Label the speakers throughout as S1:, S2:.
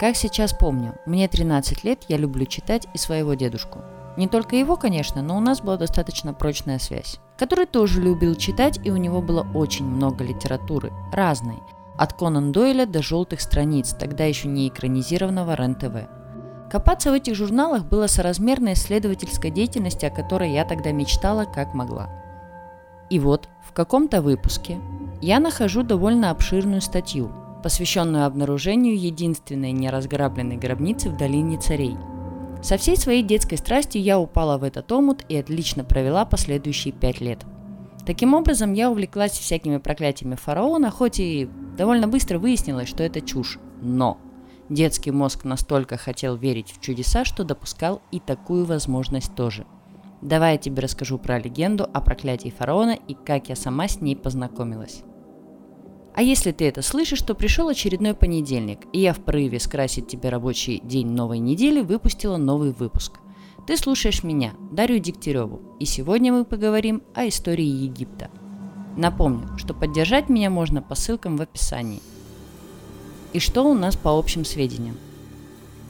S1: Как сейчас помню, мне 13 лет, я люблю читать и своего дедушку. Не только его, конечно, но у нас была достаточно прочная связь, который тоже любил читать, и у него было очень много литературы, разной, от Конан Дойля до «Желтых страниц», тогда еще не экранизированного РЕН-ТВ. Копаться в этих журналах было соразмерно исследовательской деятельности, о которой я тогда мечтала как могла. И вот, в каком-то выпуске я нахожу довольно обширную статью, посвященную обнаружению единственной неразграбленной гробницы в долине царей. Со всей своей детской страстью я упала в этот омут и отлично провела последующие пять лет. Таким образом, я увлеклась всякими проклятиями фараона, хоть и довольно быстро выяснилось, что это чушь. Но детский мозг настолько хотел верить в чудеса, что допускал и такую возможность тоже – Давай я тебе расскажу про легенду о проклятии фараона и как я сама с ней познакомилась. А если ты это слышишь, то пришел очередной понедельник, и я в порыве скрасить тебе рабочий день новой недели выпустила новый выпуск. Ты слушаешь меня, Дарью Дегтяреву, и сегодня мы поговорим о истории Египта. Напомню, что поддержать меня можно по ссылкам в описании. И что у нас по общим сведениям?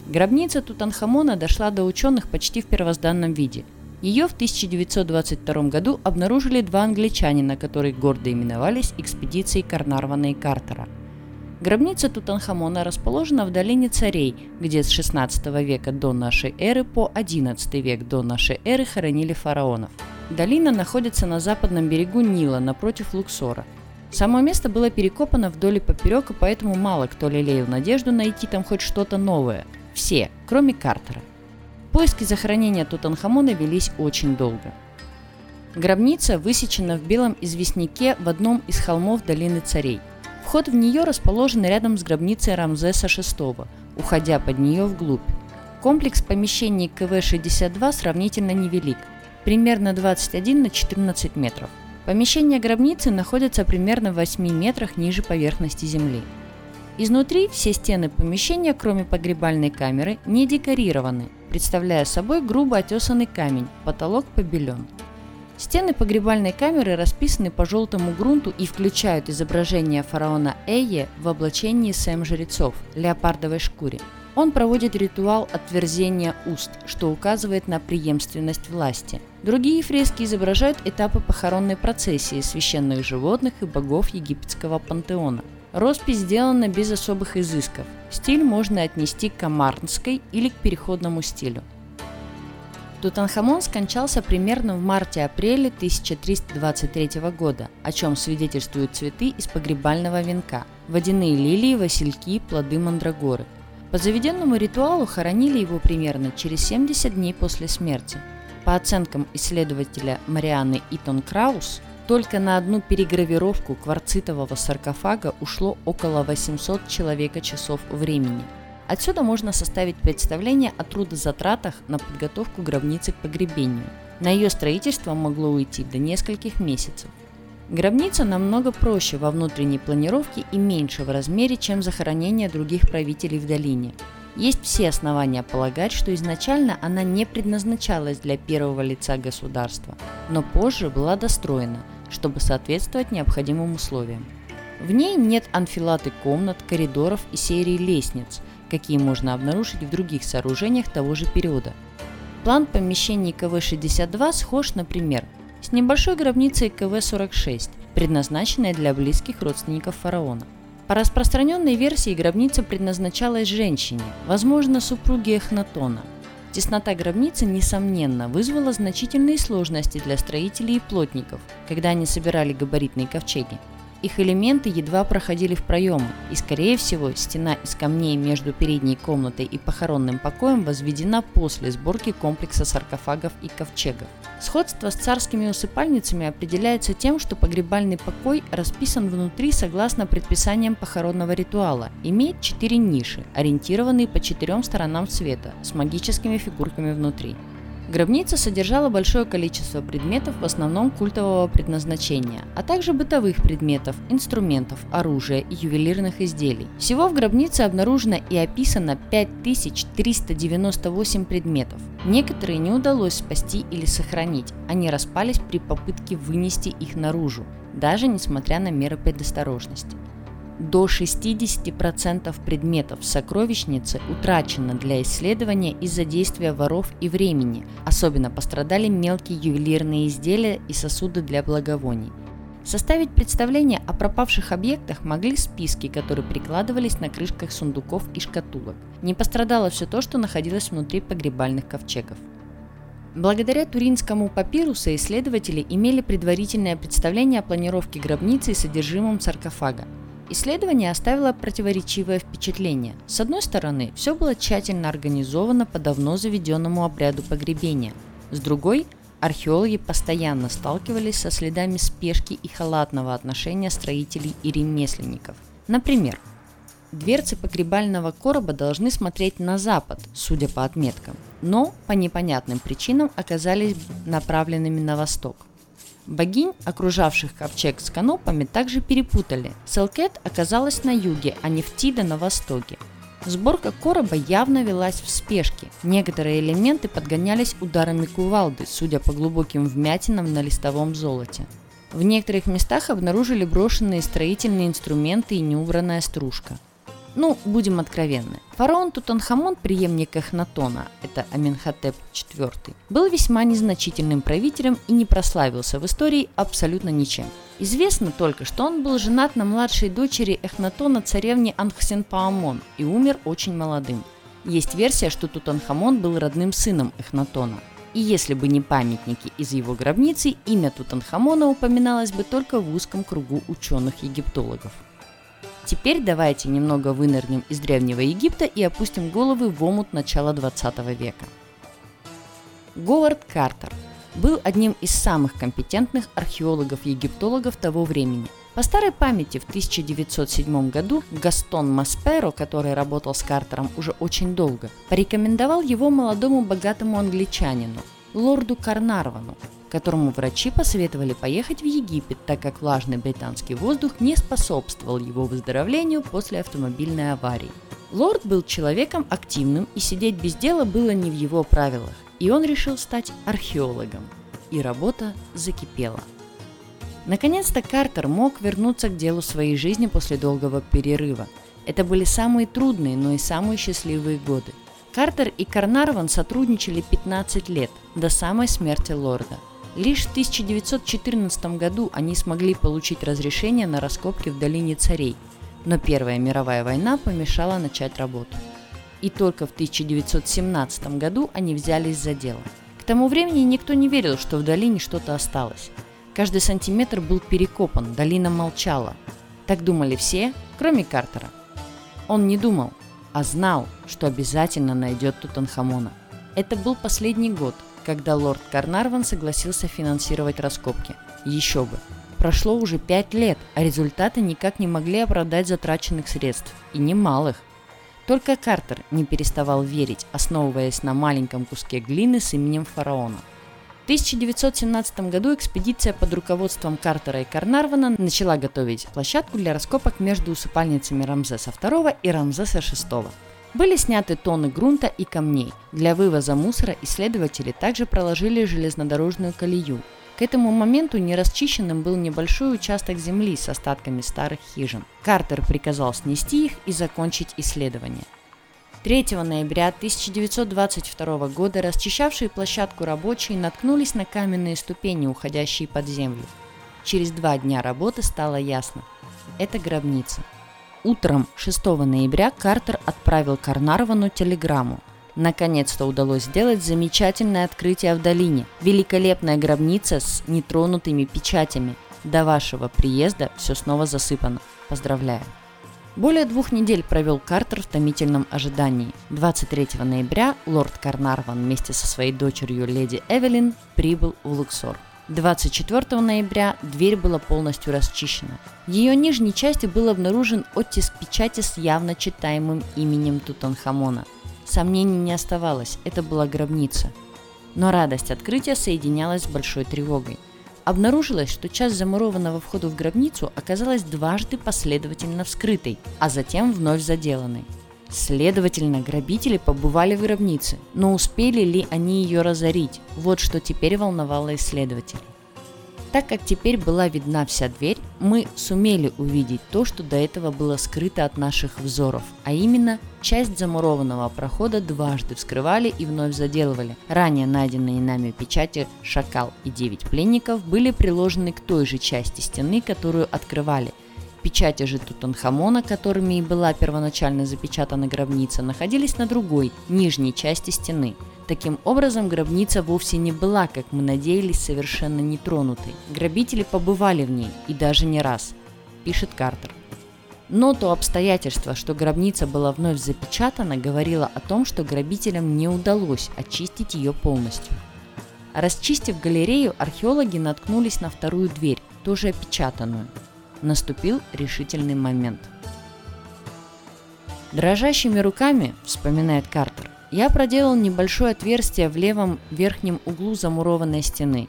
S1: Гробница Тутанхамона дошла до ученых почти в первозданном виде – ее в 1922 году обнаружили два англичанина, которые гордо именовались экспедицией Карнарвана и Картера. Гробница Тутанхамона расположена в долине царей, где с 16 века до нашей эры по 11 век до нашей эры хоронили фараонов. Долина находится на западном берегу Нила, напротив Луксора. Само место было перекопано вдоль и поперек, и поэтому мало кто лелеял надежду найти там хоть что-то новое. Все, кроме Картера. Поиски захоронения Тутанхамона велись очень долго. Гробница высечена в белом известняке в одном из холмов долины царей. Вход в нее расположен рядом с гробницей Рамзеса VI, уходя под нее вглубь. Комплекс помещений КВ-62 сравнительно невелик, примерно 21 на 14 метров. Помещения гробницы находятся примерно в 8 метрах ниже поверхности земли. Изнутри все стены помещения, кроме погребальной камеры, не декорированы, представляя собой грубо отесанный камень, потолок побелен. Стены погребальной камеры расписаны по желтому грунту и включают изображение фараона Эйе в облачении сэм-жрецов – леопардовой шкуре. Он проводит ритуал отверзения уст, что указывает на преемственность власти. Другие фрески изображают этапы похоронной процессии священных животных и богов египетского пантеона – Роспись сделана без особых изысков. Стиль можно отнести к амарнской или к переходному стилю. Тутанхамон скончался примерно в марте-апреле 1323 года, о чем свидетельствуют цветы из погребального венка, водяные лилии, васильки, плоды мандрагоры. По заведенному ритуалу хоронили его примерно через 70 дней после смерти. По оценкам исследователя Марианы Итон Краус, только на одну перегравировку кварцитового саркофага ушло около 800 человека часов времени. Отсюда можно составить представление о трудозатратах на подготовку гробницы к погребению. На ее строительство могло уйти до нескольких месяцев. Гробница намного проще во внутренней планировке и меньше в размере, чем захоронение других правителей в долине. Есть все основания полагать, что изначально она не предназначалась для первого лица государства, но позже была достроена – чтобы соответствовать необходимым условиям. В ней нет анфилаты комнат, коридоров и серии лестниц, какие можно обнаружить в других сооружениях того же периода. План помещений КВ-62 схож, например, с небольшой гробницей КВ-46, предназначенной для близких родственников фараона. По распространенной версии гробница предназначалась женщине, возможно, супруге Эхнатона – Теснота гробницы, несомненно, вызвала значительные сложности для строителей и плотников, когда они собирали габаритные ковчеги. Их элементы едва проходили в проемы, и, скорее всего, стена из камней между передней комнатой и похоронным покоем возведена после сборки комплекса саркофагов и ковчегов. Сходство с царскими усыпальницами определяется тем, что погребальный покой расписан внутри согласно предписаниям похоронного ритуала, имеет четыре ниши, ориентированные по четырем сторонам света, с магическими фигурками внутри. Гробница содержала большое количество предметов, в основном культового предназначения, а также бытовых предметов, инструментов, оружия и ювелирных изделий. Всего в гробнице обнаружено и описано 5398 предметов. Некоторые не удалось спасти или сохранить, они распались при попытке вынести их наружу, даже несмотря на меры предосторожности. До 60% предметов в сокровищнице утрачено для исследования из-за действия воров и времени. Особенно пострадали мелкие ювелирные изделия и сосуды для благовоний. Составить представление о пропавших объектах могли списки, которые прикладывались на крышках сундуков и шкатулок. Не пострадало все то, что находилось внутри погребальных ковчегов. Благодаря Туринскому папирусу исследователи имели предварительное представление о планировке гробницы и содержимом саркофага. Исследование оставило противоречивое впечатление. С одной стороны, все было тщательно организовано по давно заведенному обряду погребения. С другой, археологи постоянно сталкивались со следами спешки и халатного отношения строителей и ремесленников. Например, дверцы погребального короба должны смотреть на запад, судя по отметкам – но по непонятным причинам оказались направленными на восток. Богинь, окружавших ковчег с канопами, также перепутали. Селкет оказалась на юге, а Нефтида на востоке. Сборка короба явно велась в спешке. Некоторые элементы подгонялись ударами кувалды, судя по глубоким вмятинам на листовом золоте. В некоторых местах обнаружили брошенные строительные инструменты и неубранная стружка – ну, будем откровенны. Фараон Тутанхамон, преемник Эхнатона, это Аменхотеп IV, был весьма незначительным правителем и не прославился в истории абсолютно ничем. Известно только, что он был женат на младшей дочери Эхнатона царевне Анхсенпаамон и умер очень молодым. Есть версия, что Тутанхамон был родным сыном Эхнатона. И если бы не памятники из его гробницы, имя Тутанхамона упоминалось бы только в узком кругу ученых-египтологов. Теперь давайте немного вынырнем из Древнего Египта и опустим головы в омут начала 20 века. Говард Картер был одним из самых компетентных археологов-египтологов того времени. По старой памяти в 1907 году Гастон Масперо, который работал с Картером уже очень долго, порекомендовал его молодому богатому англичанину, лорду Карнарвану, которому врачи посоветовали поехать в Египет, так как влажный британский воздух не способствовал его выздоровлению после автомобильной аварии. Лорд был человеком активным, и сидеть без дела было не в его правилах, и он решил стать археологом. И работа закипела. Наконец-то Картер мог вернуться к делу своей жизни после долгого перерыва. Это были самые трудные, но и самые счастливые годы. Картер и Карнарван сотрудничали 15 лет, до самой смерти лорда – Лишь в 1914 году они смогли получить разрешение на раскопки в долине царей, но Первая мировая война помешала начать работу. И только в 1917 году они взялись за дело. К тому времени никто не верил, что в долине что-то осталось. Каждый сантиметр был перекопан, долина молчала. Так думали все, кроме Картера. Он не думал, а знал, что обязательно найдет Тутанхамона. Это был последний год – когда лорд Карнарван согласился финансировать раскопки. Еще бы. Прошло уже пять лет, а результаты никак не могли оправдать затраченных средств. И немалых. Только Картер не переставал верить, основываясь на маленьком куске глины с именем фараона. В 1917 году экспедиция под руководством Картера и Карнарвана начала готовить площадку для раскопок между усыпальницами Рамзеса II и Рамзеса VI. Были сняты тонны грунта и камней. Для вывоза мусора исследователи также проложили железнодорожную колею. К этому моменту нерасчищенным был небольшой участок земли с остатками старых хижин. Картер приказал снести их и закончить исследование. 3 ноября 1922 года расчищавшие площадку рабочие наткнулись на каменные ступени, уходящие под землю. Через два дня работы стало ясно – это гробница – Утром 6 ноября Картер отправил Карнарвану телеграмму. Наконец-то удалось сделать замечательное открытие в долине. Великолепная гробница с нетронутыми печатями. До вашего приезда все снова засыпано. Поздравляю. Более двух недель провел Картер в томительном ожидании. 23 ноября лорд Карнарван вместе со своей дочерью леди Эвелин прибыл в Луксор. 24 ноября дверь была полностью расчищена. В ее нижней части был обнаружен оттиск печати с явно читаемым именем Тутанхамона. Сомнений не оставалось, это была гробница. Но радость открытия соединялась с большой тревогой. Обнаружилось, что часть замурованного входа в гробницу оказалась дважды последовательно вскрытой, а затем вновь заделанной. Следовательно, грабители побывали в гробнице, но успели ли они ее разорить? Вот что теперь волновало исследователей. Так как теперь была видна вся дверь, мы сумели увидеть то, что до этого было скрыто от наших взоров, а именно часть замурованного прохода дважды вскрывали и вновь заделывали. Ранее найденные нами печати «Шакал» и «Девять пленников» были приложены к той же части стены, которую открывали. Печати же Тутанхамона, которыми и была первоначально запечатана гробница, находились на другой, нижней части стены – Таким образом, гробница вовсе не была, как мы надеялись, совершенно нетронутой. Грабители побывали в ней, и даже не раз, пишет Картер. Но то обстоятельство, что гробница была вновь запечатана, говорило о том, что грабителям не удалось очистить ее полностью. Расчистив галерею, археологи наткнулись на вторую дверь, тоже опечатанную. Наступил решительный момент. Дрожащими руками, вспоминает Картер, я проделал небольшое отверстие в левом верхнем углу замурованной стены.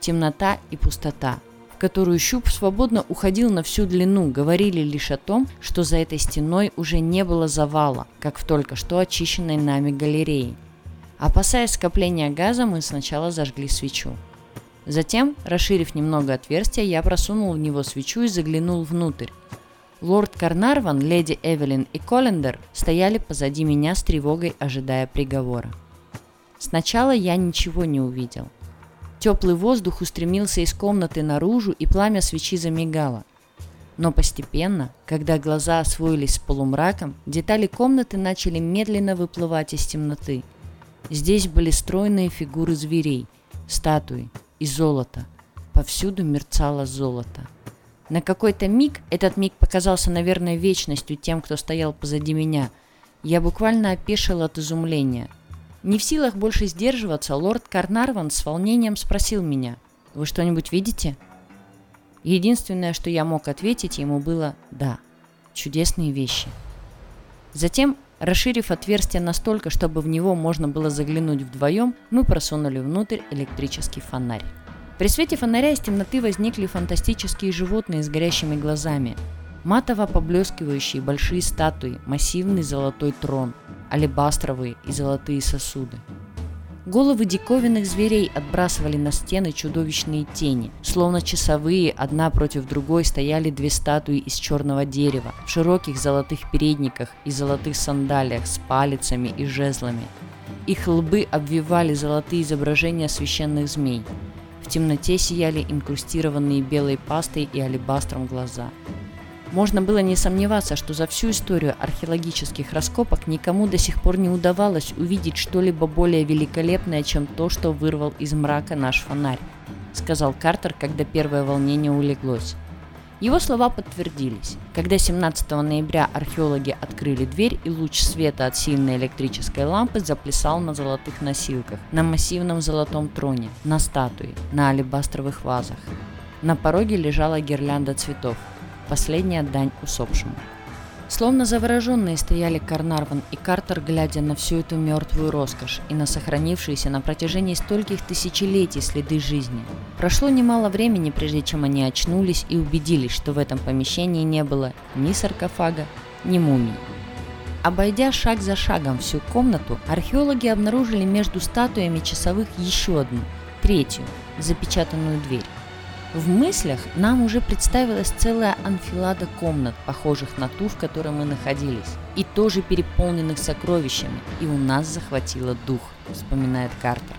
S1: Темнота и пустота, в которую щуп свободно уходил на всю длину, говорили лишь о том, что за этой стеной уже не было завала, как в только что очищенной нами галерее. Опасаясь скопления газа, мы сначала зажгли свечу. Затем, расширив немного отверстие, я просунул в него свечу и заглянул внутрь. Лорд Карнарван, леди Эвелин и Коллендер стояли позади меня с тревогой, ожидая приговора. Сначала я ничего не увидел. Теплый воздух устремился из комнаты наружу, и пламя свечи замигало. Но постепенно, когда глаза освоились с полумраком, детали комнаты начали медленно выплывать из темноты. Здесь были стройные фигуры зверей, статуи и золото. Повсюду мерцало золото. На какой-то миг, этот миг показался, наверное, вечностью тем, кто стоял позади меня. Я буквально опешил от изумления. Не в силах больше сдерживаться, лорд Карнарван с волнением спросил меня, «Вы что-нибудь видите?» Единственное, что я мог ответить ему было «да». Чудесные вещи. Затем, расширив отверстие настолько, чтобы в него можно было заглянуть вдвоем, мы просунули внутрь электрический фонарь. При свете фонаря из темноты возникли фантастические животные с горящими глазами. Матово поблескивающие большие статуи, массивный золотой трон, алебастровые и золотые сосуды. Головы диковинных зверей отбрасывали на стены чудовищные тени. Словно часовые, одна против другой стояли две статуи из черного дерева, в широких золотых передниках и золотых сандалиях с палицами и жезлами. Их лбы обвивали золотые изображения священных змей. В темноте сияли инкрустированные белой пастой и алебастром глаза. Можно было не сомневаться, что за всю историю археологических раскопок никому до сих пор не удавалось увидеть что-либо более великолепное, чем то, что вырвал из мрака наш фонарь, сказал Картер, когда первое волнение улеглось. Его слова подтвердились. Когда 17 ноября археологи открыли дверь, и луч света от сильной электрической лампы заплясал на золотых носилках, на массивном золотом троне, на статуе, на алебастровых вазах. На пороге лежала гирлянда цветов, последняя дань усопшему. Словно завороженные стояли Карнарван и Картер, глядя на всю эту мертвую роскошь и на сохранившиеся на протяжении стольких тысячелетий следы жизни. Прошло немало времени, прежде чем они очнулись и убедились, что в этом помещении не было ни саркофага, ни мумий. Обойдя шаг за шагом всю комнату, археологи обнаружили между статуями часовых еще одну, третью, запечатанную дверь. В мыслях нам уже представилась целая анфилада комнат, похожих на ту, в которой мы находились, и тоже переполненных сокровищами, и у нас захватило дух, вспоминает Картер.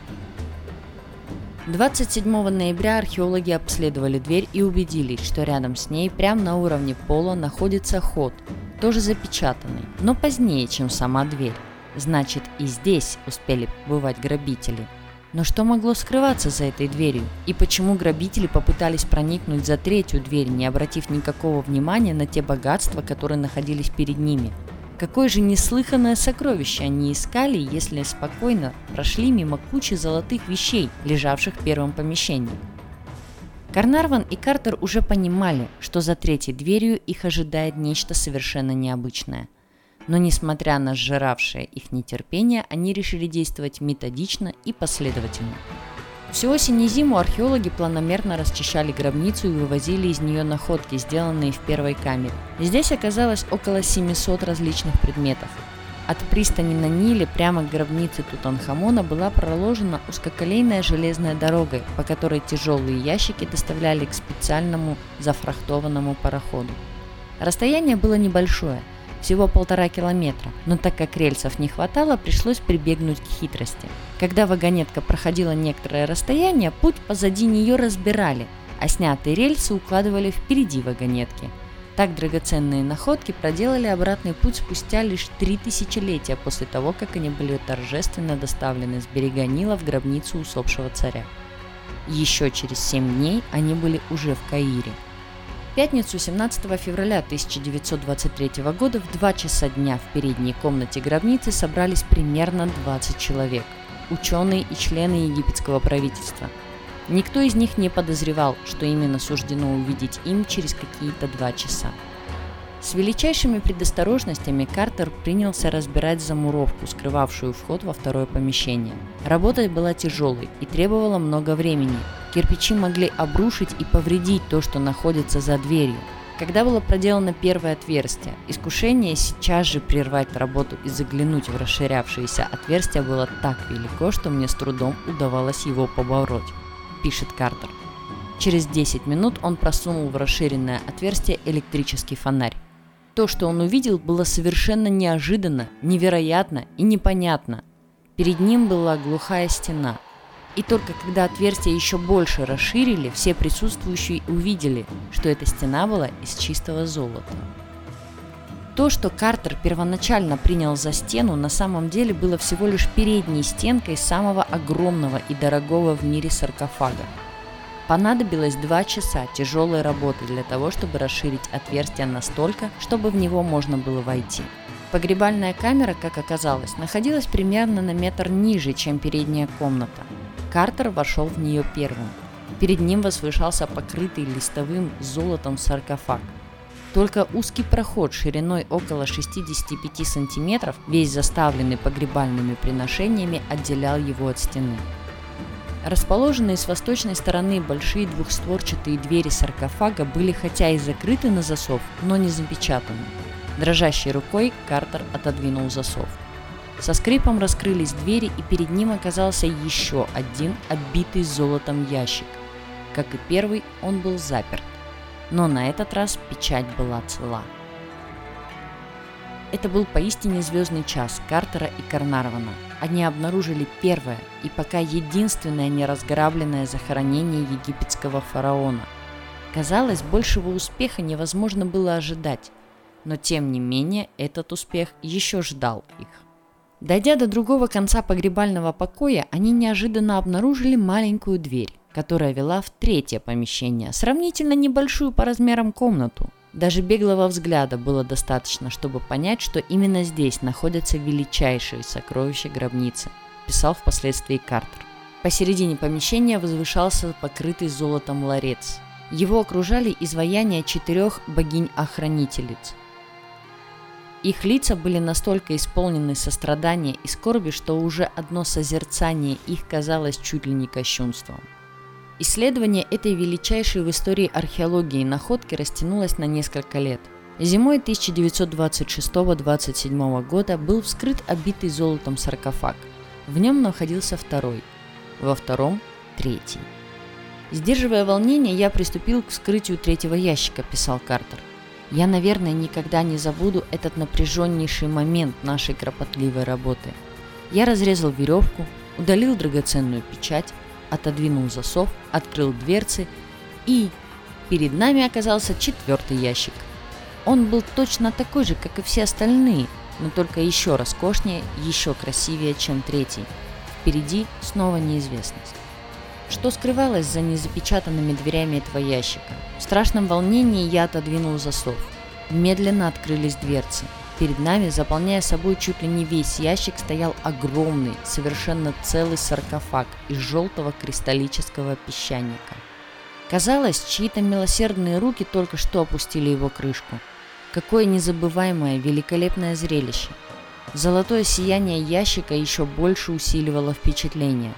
S1: 27 ноября археологи обследовали дверь и убедились, что рядом с ней, прямо на уровне пола, находится ход, тоже запечатанный, но позднее, чем сама дверь. Значит, и здесь успели побывать грабители – но что могло скрываться за этой дверью? И почему грабители попытались проникнуть за третью дверь, не обратив никакого внимания на те богатства, которые находились перед ними? Какое же неслыханное сокровище они искали, если спокойно прошли мимо кучи золотых вещей, лежавших в первом помещении? Карнарван и Картер уже понимали, что за третьей дверью их ожидает нечто совершенно необычное. Но несмотря на сжиравшее их нетерпение, они решили действовать методично и последовательно. Всю осень и зиму археологи планомерно расчищали гробницу и вывозили из нее находки, сделанные в первой камере. Здесь оказалось около 700 различных предметов. От пристани на Ниле прямо к гробнице Тутанхамона была проложена узкоколейная железная дорога, по которой тяжелые ящики доставляли к специальному зафрахтованному пароходу. Расстояние было небольшое, всего полтора километра, но так как рельсов не хватало, пришлось прибегнуть к хитрости. Когда вагонетка проходила некоторое расстояние, путь позади нее разбирали, а снятые рельсы укладывали впереди вагонетки – так драгоценные находки проделали обратный путь спустя лишь три тысячелетия после того, как они были торжественно доставлены с берега Нила в гробницу усопшего царя. Еще через семь дней они были уже в Каире. В пятницу 17 февраля 1923 года в 2 часа дня в передней комнате гробницы собрались примерно 20 человек – ученые и члены египетского правительства – Никто из них не подозревал, что именно суждено увидеть им через какие-то два часа. С величайшими предосторожностями Картер принялся разбирать замуровку, скрывавшую вход во второе помещение. Работа была тяжелой и требовала много времени. Кирпичи могли обрушить и повредить то, что находится за дверью. Когда было проделано первое отверстие, искушение сейчас же прервать работу и заглянуть в расширявшееся отверстие было так велико, что мне с трудом удавалось его побороть пишет Картер. Через 10 минут он просунул в расширенное отверстие электрический фонарь. То, что он увидел, было совершенно неожиданно, невероятно и непонятно. Перед ним была глухая стена. И только когда отверстие еще больше расширили, все присутствующие увидели, что эта стена была из чистого золота. То, что Картер первоначально принял за стену, на самом деле было всего лишь передней стенкой самого огромного и дорогого в мире саркофага. Понадобилось два часа тяжелой работы для того, чтобы расширить отверстие настолько, чтобы в него можно было войти. Погребальная камера, как оказалось, находилась примерно на метр ниже, чем передняя комната. Картер вошел в нее первым. Перед ним возвышался покрытый листовым золотом саркофаг – только узкий проход шириной около 65 сантиметров, весь заставленный погребальными приношениями, отделял его от стены. Расположенные с восточной стороны большие двухстворчатые двери саркофага были хотя и закрыты на засов, но не запечатаны. Дрожащей рукой Картер отодвинул засов. Со скрипом раскрылись двери, и перед ним оказался еще один оббитый золотом ящик. Как и первый, он был заперт но на этот раз печать была цела. Это был поистине звездный час Картера и Карнарвана. Они обнаружили первое и пока единственное неразграбленное захоронение египетского фараона. Казалось, большего успеха невозможно было ожидать, но тем не менее этот успех еще ждал их. Дойдя до другого конца погребального покоя, они неожиданно обнаружили маленькую дверь которая вела в третье помещение, сравнительно небольшую по размерам комнату. Даже беглого взгляда было достаточно, чтобы понять, что именно здесь находятся величайшие сокровища гробницы, писал впоследствии Картер. Посередине помещения возвышался покрытый золотом ларец. Его окружали изваяния четырех богинь-охранительниц. Их лица были настолько исполнены сострадания и скорби, что уже одно созерцание их казалось чуть ли не кощунством. Исследование этой величайшей в истории археологии находки растянулось на несколько лет. Зимой 1926-27 года был вскрыт обитый золотом саркофаг. В нем находился второй, во втором – третий. Сдерживая волнение, я приступил к вскрытию третьего ящика, писал Картер. Я, наверное, никогда не забуду этот напряженнейший момент нашей кропотливой работы. Я разрезал веревку, удалил драгоценную печать, отодвинул засов, открыл дверцы и перед нами оказался четвертый ящик. Он был точно такой же, как и все остальные, но только еще роскошнее, еще красивее, чем третий. Впереди снова неизвестность. Что скрывалось за незапечатанными дверями этого ящика? В страшном волнении я отодвинул засов. Медленно открылись дверцы. Перед нами, заполняя собой чуть ли не весь ящик, стоял огромный, совершенно целый саркофаг из желтого кристаллического песчаника. Казалось, чьи-то милосердные руки только что опустили его крышку. Какое незабываемое, великолепное зрелище. Золотое сияние ящика еще больше усиливало впечатление.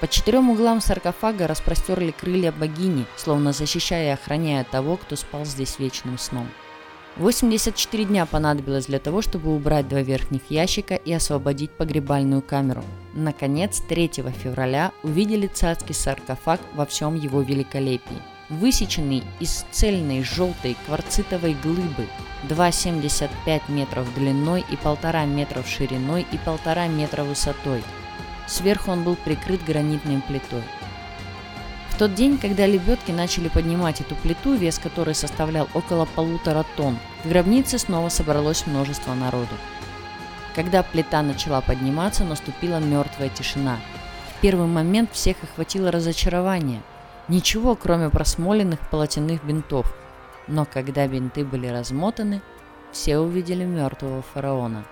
S1: По четырем углам саркофага распростерли крылья богини, словно защищая и охраняя того, кто спал здесь вечным сном. 84 дня понадобилось для того, чтобы убрать два верхних ящика и освободить погребальную камеру. Наконец, 3 февраля увидели царский саркофаг во всем его великолепии. Высеченный из цельной желтой кварцитовой глыбы 2,75 метров длиной и 1,5 метров шириной и 1,5 метра высотой. Сверху он был прикрыт гранитной плитой. Тот день, когда лебедки начали поднимать эту плиту, вес которой составлял около полутора тонн, в гробнице снова собралось множество народу. Когда плита начала подниматься, наступила мертвая тишина. В первый момент всех охватило разочарование. Ничего, кроме просмоленных полотяных бинтов. Но когда бинты были размотаны, все увидели мертвого фараона.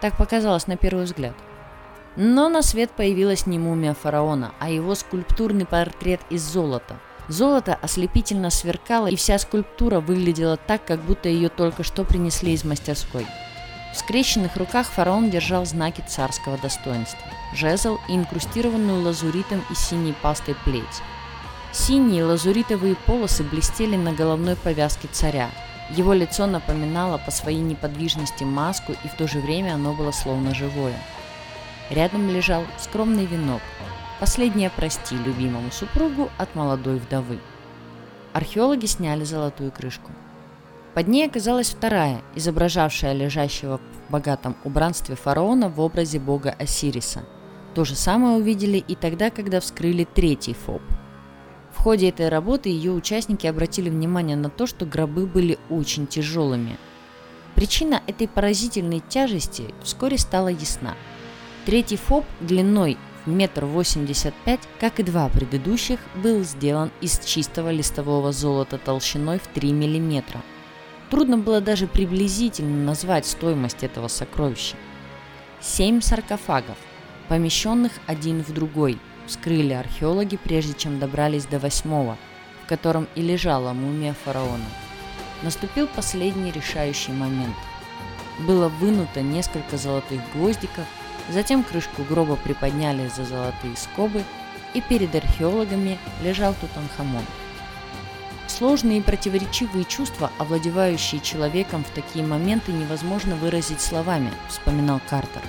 S1: Так показалось на первый взгляд – но на свет появилась не мумия фараона, а его скульптурный портрет из золота. Золото ослепительно сверкало, и вся скульптура выглядела так, как будто ее только что принесли из мастерской. В скрещенных руках фараон держал знаки царского достоинства – жезл и инкрустированную лазуритом и синей пастой плеть. Синие лазуритовые полосы блестели на головной повязке царя. Его лицо напоминало по своей неподвижности маску, и в то же время оно было словно живое – Рядом лежал скромный венок. Последнее прости любимому супругу от молодой вдовы. Археологи сняли золотую крышку. Под ней оказалась вторая, изображавшая лежащего в богатом убранстве фараона в образе бога Осириса. То же самое увидели и тогда, когда вскрыли третий фоб. В ходе этой работы ее участники обратили внимание на то, что гробы были очень тяжелыми. Причина этой поразительной тяжести вскоре стала ясна – Третий фоб длиной метр восемьдесят пять, как и два предыдущих, был сделан из чистого листового золота толщиной в 3 мм. Трудно было даже приблизительно назвать стоимость этого сокровища. Семь саркофагов, помещенных один в другой, вскрыли археологи, прежде чем добрались до восьмого, в котором и лежала мумия фараона. Наступил последний решающий момент. Было вынуто несколько золотых гвоздиков – Затем крышку гроба приподняли за золотые скобы, и перед археологами лежал Тутанхамон. Сложные и противоречивые чувства, овладевающие человеком в такие моменты, невозможно выразить словами, вспоминал Картер.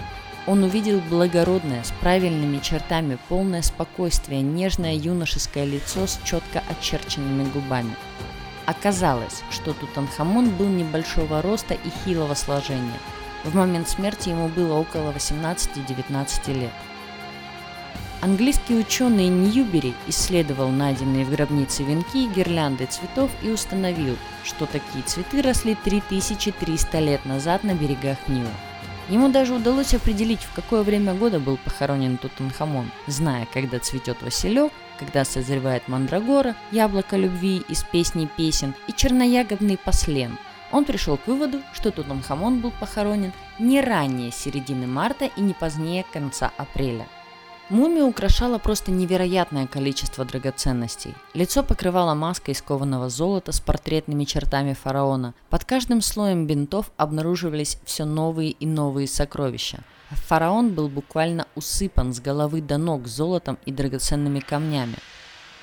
S1: Он увидел благородное, с правильными чертами, полное спокойствие, нежное юношеское лицо с четко очерченными губами. Оказалось, что Тутанхамон был небольшого роста и хилого сложения – в момент смерти ему было около 18-19 лет. Английский ученый Ньюбери исследовал найденные в гробнице венки и гирлянды цветов и установил, что такие цветы росли 3300 лет назад на берегах Нила. Ему даже удалось определить, в какое время года был похоронен Тутанхамон, зная, когда цветет Василек, когда созревает мандрагора, яблоко любви из песней песен и черноягодный послен – он пришел к выводу, что Тутанхамон был похоронен не ранее середины марта и не позднее конца апреля. Мумию украшало просто невероятное количество драгоценностей. Лицо покрывала маска из кованого золота с портретными чертами фараона. Под каждым слоем бинтов обнаруживались все новые и новые сокровища. Фараон был буквально усыпан с головы до ног золотом и драгоценными камнями.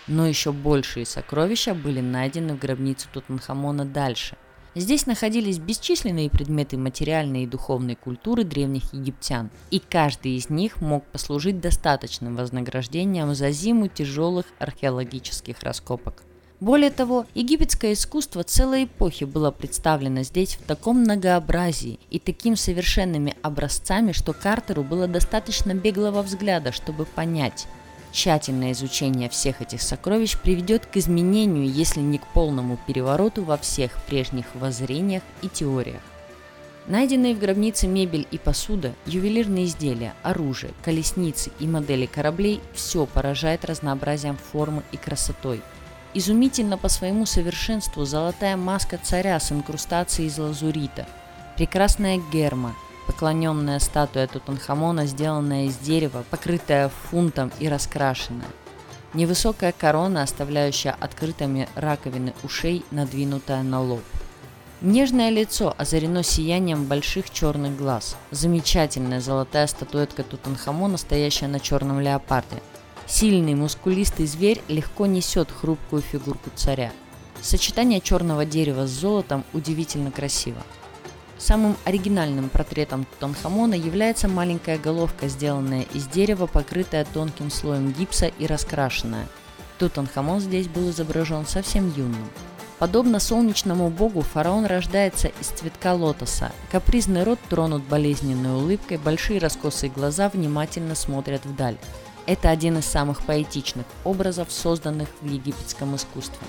S1: Но еще большие сокровища были найдены в гробнице Тутанхамона дальше – Здесь находились бесчисленные предметы материальной и духовной культуры древних египтян, и каждый из них мог послужить достаточным вознаграждением за зиму тяжелых археологических раскопок. Более того, египетское искусство целой эпохи было представлено здесь в таком многообразии и таким совершенными образцами, что Картеру было достаточно беглого взгляда, чтобы понять – Тщательное изучение всех этих сокровищ приведет к изменению, если не к полному перевороту во всех прежних воззрениях и теориях. Найденные в гробнице мебель и посуда, ювелирные изделия, оружие, колесницы и модели кораблей – все поражает разнообразием формы и красотой. Изумительно по своему совершенству золотая маска царя с инкрустацией из лазурита, прекрасная герма – Поклоненная статуя Тутанхамона, сделанная из дерева, покрытая фунтом и раскрашенная. Невысокая корона, оставляющая открытыми раковины ушей, надвинутая на лоб. Нежное лицо озарено сиянием больших черных глаз. Замечательная золотая статуэтка Тутанхамона, стоящая на черном леопарде. Сильный, мускулистый зверь легко несет хрупкую фигурку царя. Сочетание черного дерева с золотом удивительно красиво. Самым оригинальным портретом Тутанхамона является маленькая головка, сделанная из дерева, покрытая тонким слоем гипса и раскрашенная. Тутанхамон здесь был изображен совсем юным. Подобно солнечному богу, фараон рождается из цветка лотоса. Капризный рот тронут болезненной улыбкой, большие раскосые глаза внимательно смотрят вдаль. Это один из самых поэтичных образов, созданных в египетском искусстве.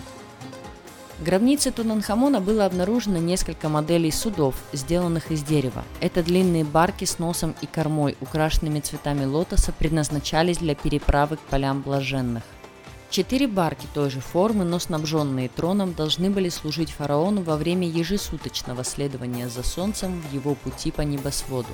S1: В гробнице Тутанхамона было обнаружено несколько моделей судов, сделанных из дерева. Это длинные барки с носом и кормой, украшенными цветами лотоса, предназначались для переправы к полям блаженных. Четыре барки той же формы, но снабженные троном, должны были служить фараону во время ежесуточного следования за солнцем в его пути по небосводу.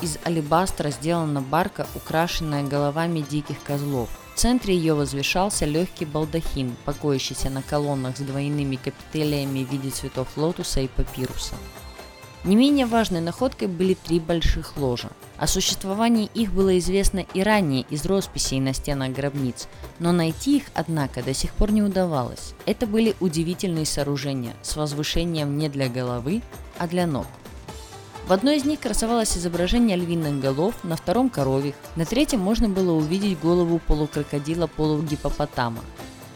S1: Из алебастра сделана барка, украшенная головами диких козлов. Центре ее возвышался легкий балдахин, покоящийся на колоннах с двойными капителями в виде цветов лотуса и папируса. Не менее важной находкой были три больших ложа. О существовании их было известно и ранее из росписей на стенах гробниц, но найти их, однако, до сих пор не удавалось. Это были удивительные сооружения с возвышением не для головы, а для ног. В одной из них красовалось изображение львиных голов, на втором – коровьих, на третьем можно было увидеть голову полукрокодила полугипопотама.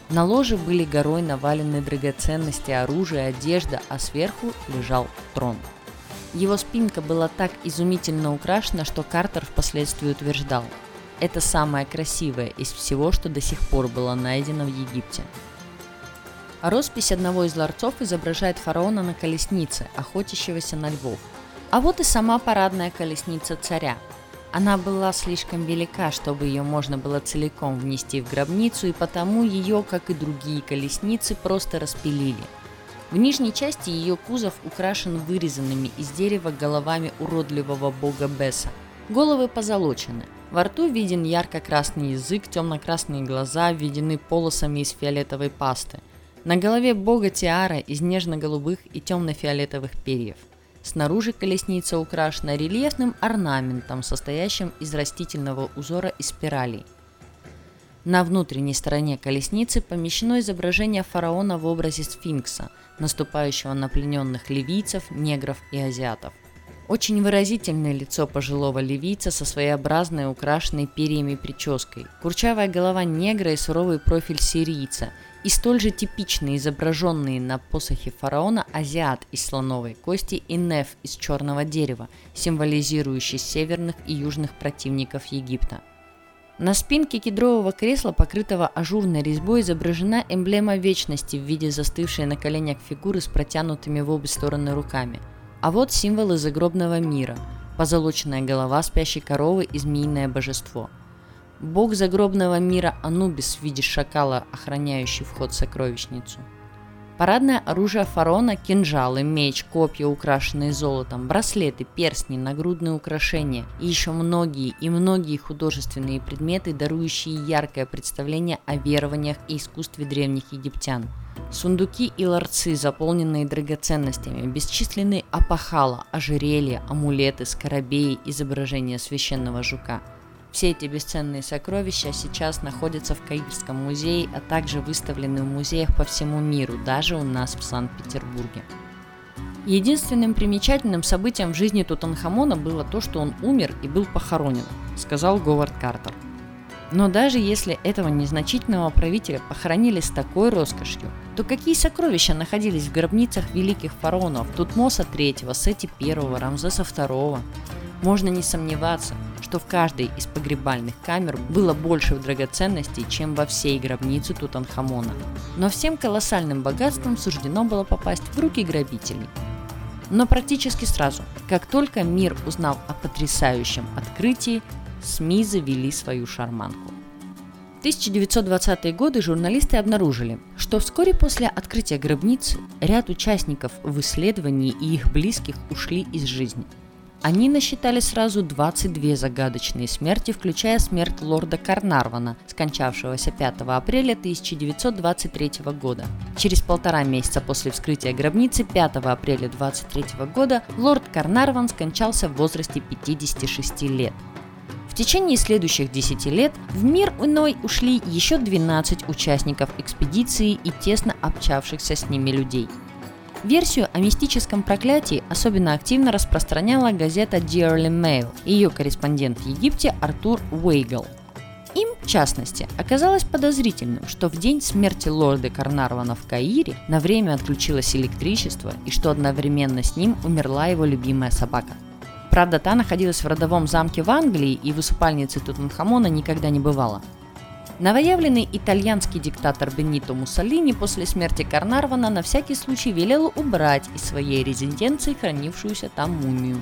S1: На ложе были горой навалены драгоценности, оружие, одежда, а сверху лежал трон – его спинка была так изумительно украшена, что Картер впоследствии утверждал, это самое красивое из всего, что до сих пор было найдено в Египте. А роспись одного из ларцов изображает фараона на колеснице, охотящегося на львов. А вот и сама парадная колесница царя. Она была слишком велика, чтобы ее можно было целиком внести в гробницу, и потому ее, как и другие колесницы, просто распилили – в нижней части ее кузов украшен вырезанными из дерева головами уродливого бога Беса. Головы позолочены. Во рту виден ярко-красный язык, темно-красные глаза введены полосами из фиолетовой пасты. На голове бога тиара из нежно-голубых и темно-фиолетовых перьев. Снаружи колесница украшена рельефным орнаментом, состоящим из растительного узора и спиралей. На внутренней стороне колесницы помещено изображение фараона в образе сфинкса, наступающего на плененных ливийцев, негров и азиатов. Очень выразительное лицо пожилого ливийца со своеобразной украшенной перьями прической, курчавая голова негра и суровый профиль сирийца, и столь же типичные изображенные на посохе фараона азиат из слоновой кости и неф из черного дерева, символизирующий северных и южных противников Египта – на спинке кедрового кресла, покрытого ажурной резьбой, изображена эмблема вечности в виде застывшей на коленях фигуры с протянутыми в обе стороны руками. А вот символы загробного мира – позолоченная голова спящей коровы и змеиное божество. Бог загробного мира Анубис в виде шакала, охраняющий вход в сокровищницу – Парадное оружие фараона – кинжалы, меч, копья, украшенные золотом, браслеты, перстни, нагрудные украшения. И еще многие и многие художественные предметы, дарующие яркое представление о верованиях и искусстве древних египтян. Сундуки и ларцы, заполненные драгоценностями, бесчисленные апахала, ожерелья, амулеты, скоробеи, изображения священного жука – все эти бесценные сокровища сейчас находятся в Каирском музее, а также выставлены в музеях по всему миру, даже у нас в Санкт-Петербурге. Единственным примечательным событием в жизни Тутанхамона было то, что он умер и был похоронен, сказал Говард Картер. Но даже если этого незначительного правителя похоронили с такой роскошью, то какие сокровища находились в гробницах великих фараонов Тутмоса III, Сети I, Рамзеса II? Можно не сомневаться, что в каждой из погребальных камер было больше драгоценностей, чем во всей гробнице Тутанхамона. Но всем колоссальным богатством суждено было попасть в руки грабителей. Но практически сразу, как только мир узнал о потрясающем открытии, СМИ завели свою шарманку. В 1920-е годы журналисты обнаружили, что вскоре после открытия гробницы ряд участников в исследовании и их близких ушли из жизни – они насчитали сразу 22 загадочные смерти, включая смерть лорда Карнарвана, скончавшегося 5 апреля 1923 года. Через полтора месяца после вскрытия гробницы 5 апреля 1923 года лорд Карнарван скончался в возрасте 56 лет. В течение следующих 10 лет в мир иной ушли еще 12 участников экспедиции и тесно общавшихся с ними людей. Версию о мистическом проклятии особенно активно распространяла газета Daily Mail и ее корреспондент в Египте Артур Уэйгл. Им, в частности, оказалось подозрительным, что в день смерти лорда Карнарвана в Каире на время отключилось электричество и что одновременно с ним умерла его любимая собака. Правда, та находилась в родовом замке в Англии и в усыпальнице Тутанхамона никогда не бывала. Новоявленный итальянский диктатор Бенито Муссолини после смерти Карнарвана на всякий случай велел убрать из своей резиденции хранившуюся там мумию.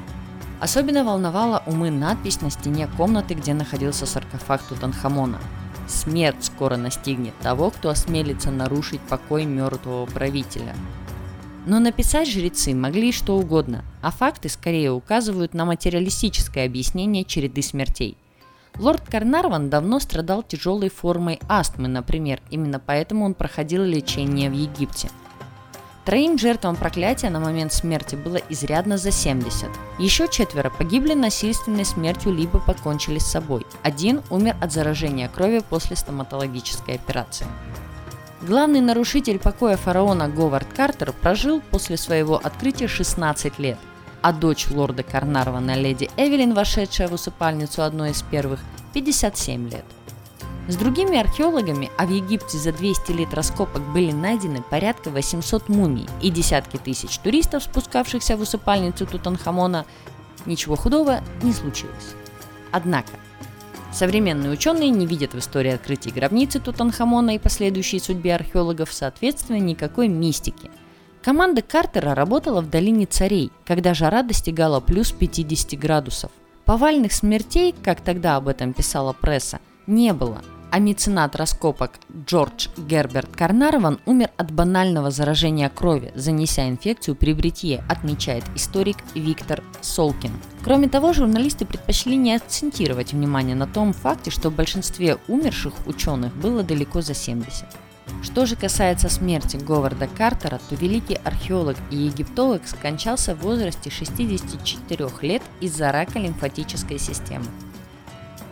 S1: Особенно волновала умы надпись на стене комнаты, где находился саркофаг Тутанхамона. «Смерть скоро настигнет того, кто осмелится нарушить покой мертвого правителя». Но написать жрецы могли что угодно, а факты скорее указывают на материалистическое объяснение череды смертей. Лорд Карнарван давно страдал тяжелой формой астмы, например, именно поэтому он проходил лечение в Египте. Троим жертвам проклятия на момент смерти было изрядно за 70. Еще четверо погибли насильственной смертью либо покончили с собой. Один умер от заражения крови после стоматологической операции. Главный нарушитель покоя фараона Говард Картер прожил после своего открытия 16 лет, а дочь лорда Карнарвана леди Эвелин, вошедшая в усыпальницу одной из первых, 57 лет. С другими археологами, а в Египте за 200 лет раскопок были найдены порядка 800 мумий и десятки тысяч туристов, спускавшихся в усыпальницу Тутанхамона, ничего худого не случилось. Однако, Современные ученые не видят в истории открытия гробницы Тутанхамона и последующей судьбе археологов соответственно никакой мистики. Команда Картера работала в долине царей, когда жара достигала плюс 50 градусов. Повальных смертей, как тогда об этом писала пресса, не было – а меценат раскопок Джордж Герберт Карнарван умер от банального заражения крови, занеся инфекцию при бритье, отмечает историк Виктор Солкин. Кроме того, журналисты предпочли не акцентировать внимание на том факте, что в большинстве умерших ученых было далеко за 70. Что же касается смерти Говарда Картера, то великий археолог и египтолог скончался в возрасте 64 лет из-за рака лимфатической системы.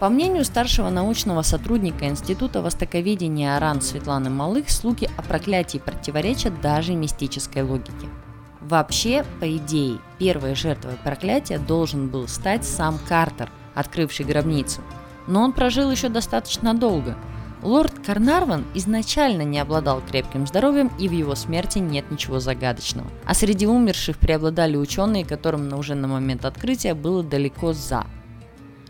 S1: По мнению старшего научного сотрудника Института востоковедения АРАН Светланы Малых, слуги о проклятии противоречат даже мистической логике. Вообще, по идее, первой жертвой проклятия должен был стать сам Картер, открывший гробницу. Но он прожил еще достаточно долго. Лорд Карнарван изначально не обладал крепким здоровьем, и в его смерти нет ничего загадочного. А среди умерших преобладали ученые, которым уже на момент открытия было далеко за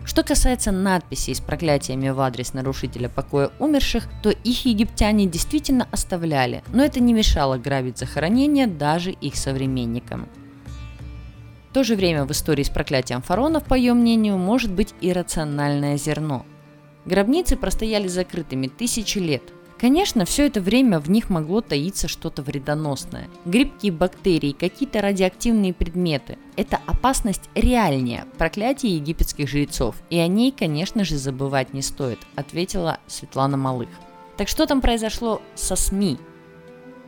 S1: что касается надписей с проклятиями в адрес нарушителя покоя умерших, то их египтяне действительно оставляли, но это не мешало грабить захоронения даже их современникам. В то же время в истории с проклятием фаронов, по ее мнению, может быть иррациональное зерно. Гробницы простояли закрытыми тысячи лет, Конечно, все это время в них могло таиться что-то вредоносное. Грибки, бактерии, какие-то радиоактивные предметы. Эта опасность реальнее проклятие египетских жрецов, и о ней, конечно же, забывать не стоит, ответила Светлана Малых. Так что там произошло со СМИ?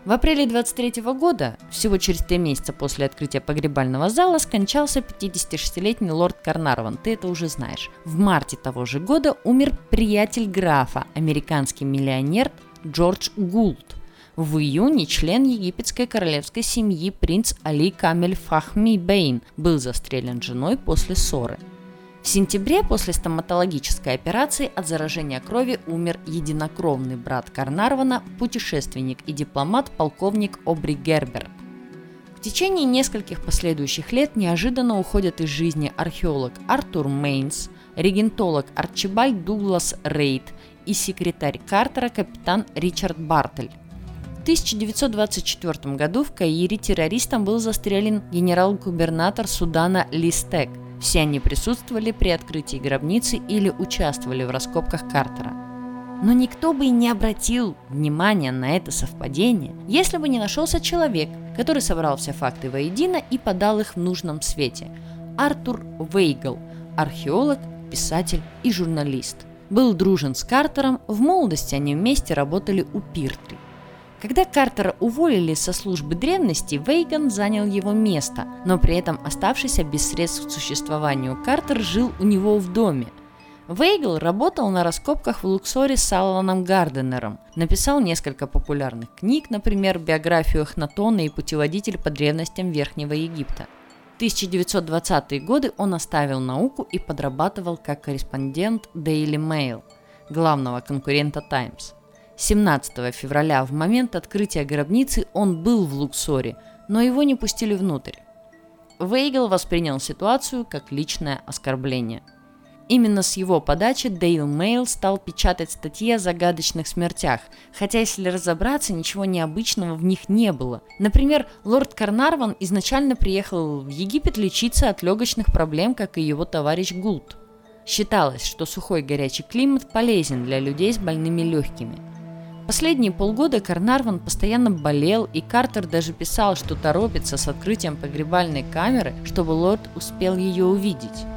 S1: В апреле 23 года, всего через три месяца после открытия погребального зала, скончался 56-летний лорд Карнарван, ты это уже знаешь. В марте того же года умер приятель графа, американский миллионер Джордж Гулт. В июне член египетской королевской семьи принц Али Камель Фахми Бейн был застрелен женой после ссоры. В сентябре после стоматологической операции от заражения крови умер единокровный брат Карнарвана, путешественник и дипломат полковник Обри Гербер. В течение нескольких последующих лет неожиданно уходят из жизни археолог Артур Мейнс, регентолог Арчибальд Дуглас Рейд и секретарь Картера капитан Ричард Бартель. В 1924 году в Каире террористом был застрелен генерал-губернатор Судана Листек. Все они присутствовали при открытии гробницы или участвовали в раскопках Картера. Но никто бы и не обратил внимания на это совпадение, если бы не нашелся человек, который собрал все факты воедино и подал их в нужном свете. Артур Вейгл, археолог, писатель и журналист – был дружен с Картером, в молодости они вместе работали у Пиртли. Когда Картера уволили со службы древности, Вейган занял его место, но при этом оставшийся без средств к существованию Картер жил у него в доме. Вейгл работал на раскопках в Луксоре с Салланом Гарденером, написал несколько популярных книг, например, биографию Эхнатона и путеводитель по древностям Верхнего Египта. В 1920-е годы он оставил науку и подрабатывал как корреспондент Daily Mail, главного конкурента Times. 17 февраля, в момент открытия гробницы, он был в Луксоре, но его не пустили внутрь. Вейгл воспринял ситуацию как личное оскорбление – Именно с его подачи Daily Mail стал печатать статьи о загадочных смертях, хотя если разобраться, ничего необычного в них не было. Например, лорд Карнарван изначально приехал в Египет лечиться от легочных проблем, как и его товарищ Гулт. Считалось, что сухой горячий климат полезен для людей с больными легкими. Последние полгода Карнарван постоянно болел, и Картер даже писал, что торопится с открытием погребальной камеры, чтобы лорд успел ее увидеть.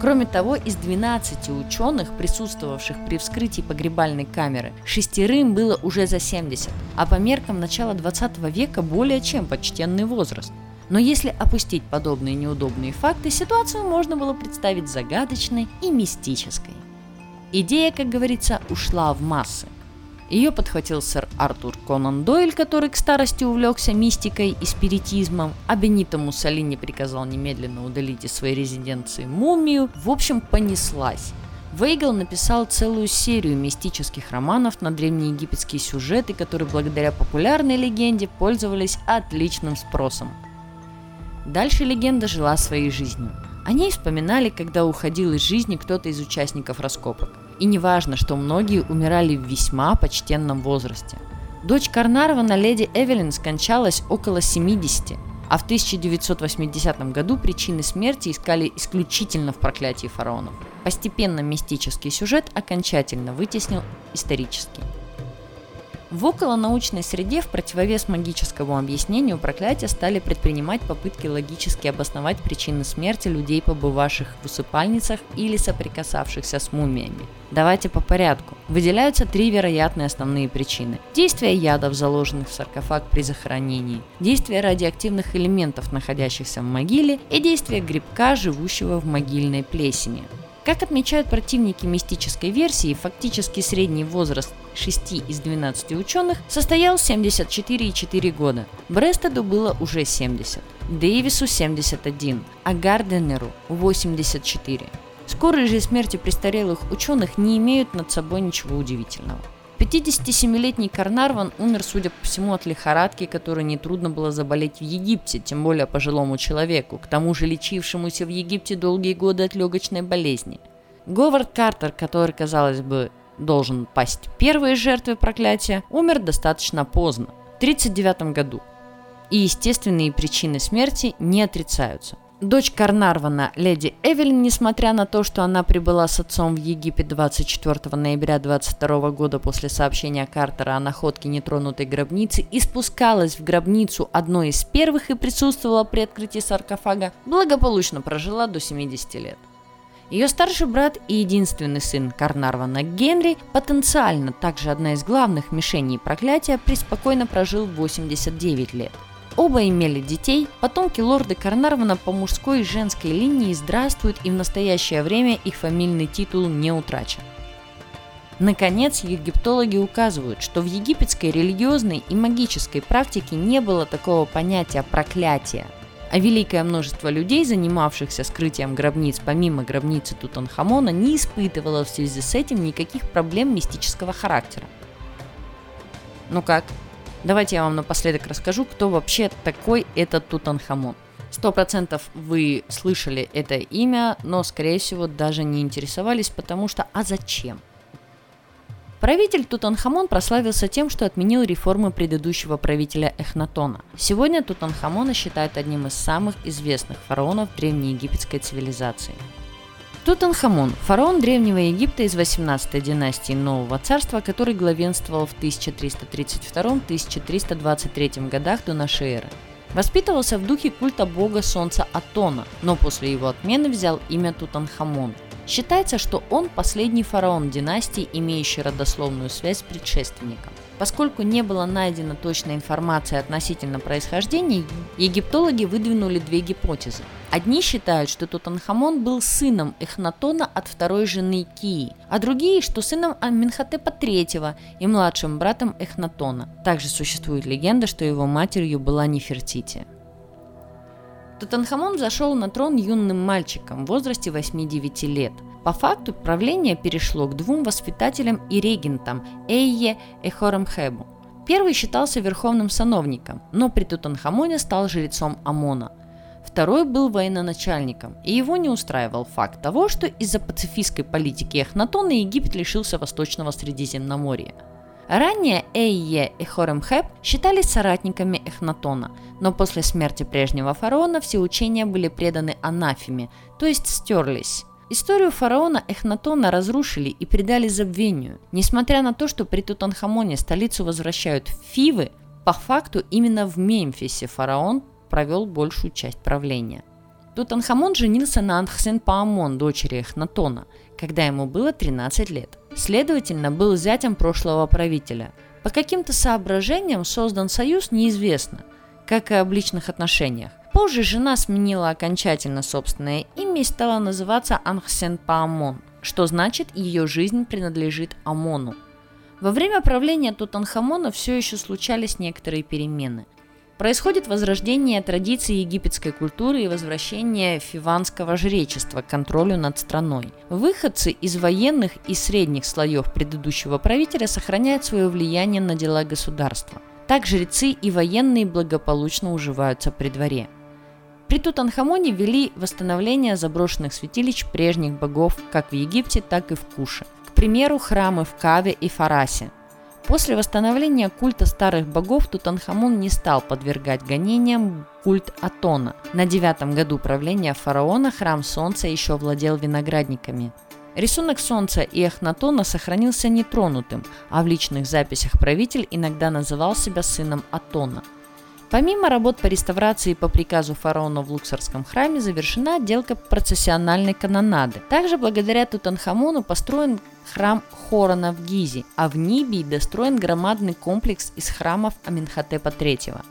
S1: Кроме того, из 12 ученых, присутствовавших при вскрытии погребальной камеры, шестерым было уже за 70, а по меркам начала 20 века более чем почтенный возраст. Но если опустить подобные неудобные факты, ситуацию можно было представить загадочной и мистической. Идея, как говорится, ушла в массы. Ее подхватил сэр Артур Конан Дойль, который к старости увлекся мистикой и спиритизмом, а Бенито Муссолини приказал немедленно удалить из своей резиденции мумию. В общем, понеслась. Вейгл написал целую серию мистических романов на древнеегипетские сюжеты, которые благодаря популярной легенде пользовались отличным спросом. Дальше легенда жила своей жизнью. О ней вспоминали, когда уходил из жизни кто-то из участников раскопок. И не важно, что многие умирали в весьма почтенном возрасте. Дочь Карнарвана, леди Эвелин, скончалась около 70, а в 1980 году причины смерти искали исключительно в проклятии фараонов. Постепенно мистический сюжет окончательно вытеснил исторический. В околонаучной среде в противовес магическому объяснению проклятия стали предпринимать попытки логически обосновать причины смерти людей, побывавших в усыпальницах или соприкасавшихся с мумиями. Давайте по порядку. Выделяются три вероятные основные причины. Действие ядов, заложенных в саркофаг при захоронении, действие радиоактивных элементов, находящихся в могиле, и действие грибка, живущего в могильной плесени. Как отмечают противники мистической версии, фактически средний возраст 6 из 12 ученых состоял 74,4 года. Брестеду было уже 70, Дэвису 71, а Гарденеру 84. Скорые же смерти престарелых ученых не имеют над собой ничего удивительного. 57-летний Карнарван умер, судя по всему, от лихорадки, которой нетрудно было заболеть в Египте, тем более пожилому человеку, к тому же лечившемуся в Египте долгие годы от легочной болезни. Говард Картер, который, казалось бы, должен пасть первой жертвой проклятия, умер достаточно поздно, в 1939 году. И естественные причины смерти не отрицаются – Дочь Карнарвана, леди Эвелин, несмотря на то, что она прибыла с отцом в Египет 24 ноября 22 года после сообщения Картера о находке нетронутой гробницы и спускалась в гробницу одной из первых и присутствовала при открытии саркофага, благополучно прожила до 70 лет. Ее старший брат и единственный сын Карнарвана Генри, потенциально также одна из главных мишеней проклятия, преспокойно прожил 89 лет – Оба имели детей, потомки лорда Карнарвана по мужской и женской линии здравствуют и в настоящее время их фамильный титул не утрачен. Наконец, египтологи указывают, что в египетской религиозной и магической практике не было такого понятия проклятия, а великое множество людей, занимавшихся скрытием гробниц помимо гробницы Тутанхамона, не испытывало в связи с этим никаких проблем мистического характера. Ну как, Давайте я вам напоследок расскажу, кто вообще такой этот Тутанхамон. Сто процентов вы слышали это имя, но, скорее всего, даже не интересовались, потому что «а зачем?» Правитель Тутанхамон прославился тем, что отменил реформы предыдущего правителя Эхнатона. Сегодня Тутанхамона считают одним из самых известных фараонов древнеегипетской цивилизации – Тутанхамон – фараон Древнего Египта из 18 династии Нового Царства, который главенствовал в 1332-1323 годах до нашей эры. Воспитывался в духе культа бога солнца Атона, но после его отмены взял имя Тутанхамон. Считается, что он последний фараон династии, имеющий родословную связь с предшественником. Поскольку не было найдено точной информации относительно происхождения, египтологи выдвинули две гипотезы. Одни считают, что Тутанхамон был сыном Эхнатона от второй жены Кии, а другие, что сыном Аминхотепа III и младшим братом Эхнатона. Также существует легенда, что его матерью была Нефертити. Тутанхамон зашел на трон юным мальчиком в возрасте 8-9 лет. По факту правление перешло к двум воспитателям и регентам Эйе и Хоремхебу. Первый считался верховным сановником, но при Тутанхамоне стал жрецом Амона. Второй был военачальником, и его не устраивал факт того, что из-за пацифистской политики Эхнатона Египет лишился Восточного Средиземноморья – Ранее Эйе и Хоремхеп считались соратниками Эхнатона, но после смерти прежнего фараона все учения были преданы анафеме, то есть стерлись. Историю фараона Эхнатона разрушили и предали забвению. Несмотря на то, что при Тутанхамоне столицу возвращают в Фивы, по факту именно в Мемфисе фараон провел большую часть правления. Тутанхамон женился на Анхсен-Паамон, дочери Эхнатона, когда ему было 13 лет. Следовательно, был зятем прошлого правителя. По каким-то соображениям создан союз неизвестно, как и об личных отношениях. Позже жена сменила окончательно собственное имя и стала называться Анхсен Паамон, что значит ее жизнь принадлежит Амону. Во время правления Тутанхамона все еще случались некоторые перемены – Происходит возрождение традиций египетской культуры и возвращение фиванского жречества к контролю над страной. Выходцы из военных и средних слоев предыдущего правителя сохраняют свое влияние на дела государства. Так жрецы и военные благополучно уживаются при дворе. При Тутанхамоне вели восстановление заброшенных святилищ прежних богов как в Египте, так и в Куше. К примеру, храмы в Каве и Фарасе – После восстановления культа старых богов Тутанхамон не стал подвергать гонениям культ Атона. На девятом году правления фараона храм Солнца еще владел виноградниками. Рисунок Солнца и Эхнатона сохранился нетронутым, а в личных записях правитель иногда называл себя сыном Атона – Помимо работ по реставрации по приказу фараона в Луксорском храме завершена отделка процессиональной канонады. Также благодаря Тутанхамону построен храм Хорона в Гизе, а в Нибии достроен громадный комплекс из храмов Аминхотепа III.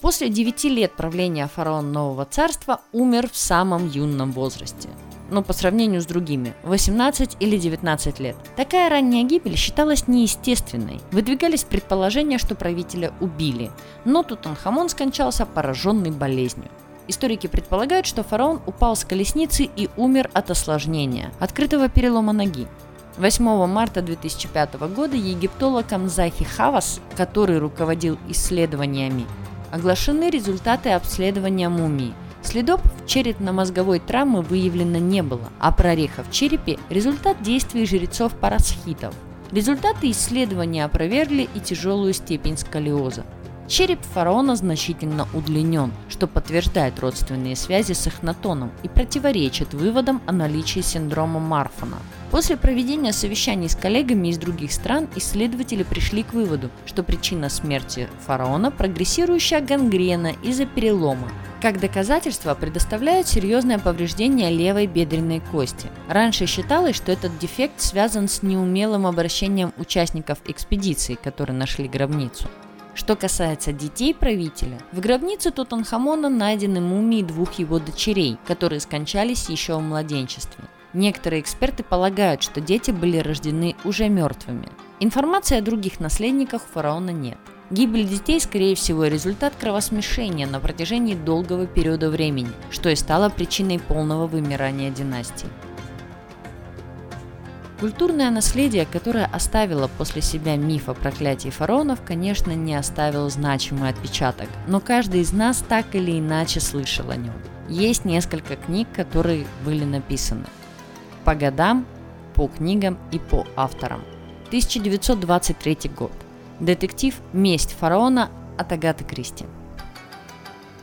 S1: После девяти лет правления фараона Нового Царства умер в самом юном возрасте но по сравнению с другими – 18 или 19 лет. Такая ранняя гибель считалась неестественной. Выдвигались предположения, что правителя убили, но Тутанхамон скончался пораженный болезнью. Историки предполагают, что фараон упал с колесницы и умер от осложнения – открытого перелома ноги. 8 марта 2005 года египтолог Амзахи Хавас, который руководил исследованиями, оглашены результаты обследования мумии – Следов черепно-мозговой травмы выявлено не было, а прореха в черепе – результат действий жрецов-парасхитов. Результаты исследования опровергли и тяжелую степень сколиоза. Череп фараона значительно удлинен, что подтверждает родственные связи с Эхнатоном и противоречит выводам о наличии синдрома Марфана. После проведения совещаний с коллегами из других стран исследователи пришли к выводу, что причина смерти фараона – прогрессирующая гангрена из-за перелома, как доказательство предоставляют серьезное повреждение левой бедренной кости. Раньше считалось, что этот дефект связан с неумелым обращением участников экспедиции, которые нашли гробницу. Что касается детей правителя, в гробнице Тутанхамона найдены мумии двух его дочерей, которые скончались еще в младенчестве. Некоторые эксперты полагают, что дети были рождены уже мертвыми. Информации о других наследниках фараона нет. Гибель детей, скорее всего, результат кровосмешения на протяжении долгого периода времени, что и стало причиной полного вымирания династии. Культурное наследие, которое оставило после себя миф о проклятии фараонов, конечно, не оставило значимый отпечаток, но каждый из нас так или иначе слышал о нем. Есть несколько книг, которые были написаны по годам, по книгам и по авторам. 1923 год. Детектив «Месть фараона» от Агаты Кристи.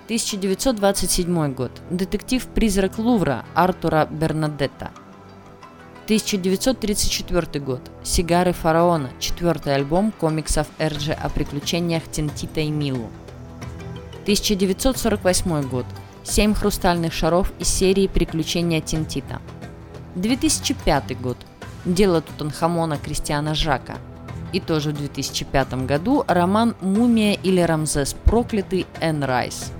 S1: 1927 год. Детектив «Призрак Лувра» Артура Бернадетта. 1934 год. «Сигары фараона» четвертый альбом комиксов Эрджи о приключениях Тинтита и Милу. 1948 год. «Семь хрустальных шаров» из серии «Приключения Тинтита». 2005 год. Дело Тутанхамона Кристиана Жака – И тоже в 2005 году роман «Мумия или Рамзес проклятый» Энн Райс.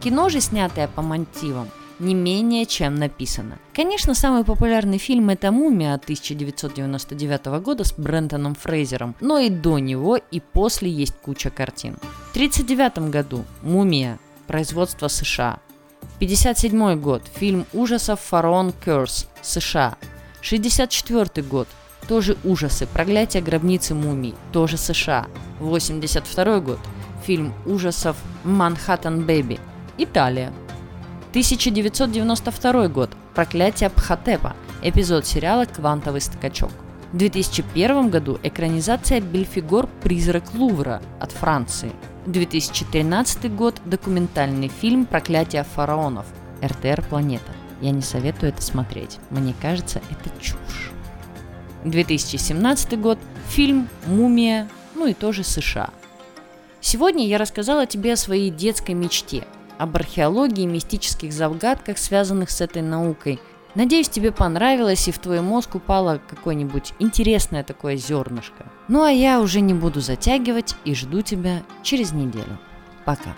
S1: Кино же, снятое по мотивам, не менее чем написано. Конечно, самый популярный фильм это «Мумия» 1999 года с Брентоном Фрейзером, но и до него, и после есть куча картин. В 1939 году «Мумия», производство США. 1957 год, фильм ужасов «Фараон Curse», США. 1964 год, тоже ужасы, проклятие гробницы мумий, тоже США. 1982 год, фильм ужасов «Манхэттен Бэби», Италия. 1992 год. Проклятие Пхотепа. Эпизод сериала «Квантовый скачок». В 2001 году экранизация «Бельфигор. Призрак Лувра» от Франции. 2013 год. Документальный фильм «Проклятие фараонов» РТР «Планета». Я не советую это смотреть. Мне кажется, это чушь. 2017 год. Фильм «Мумия», ну и тоже США. Сегодня я рассказала тебе о своей детской мечте – об археологии и мистических загадках, связанных с этой наукой. Надеюсь, тебе понравилось и в твой мозг упало какое-нибудь интересное такое зернышко. Ну а я уже не буду затягивать и жду тебя через неделю. Пока.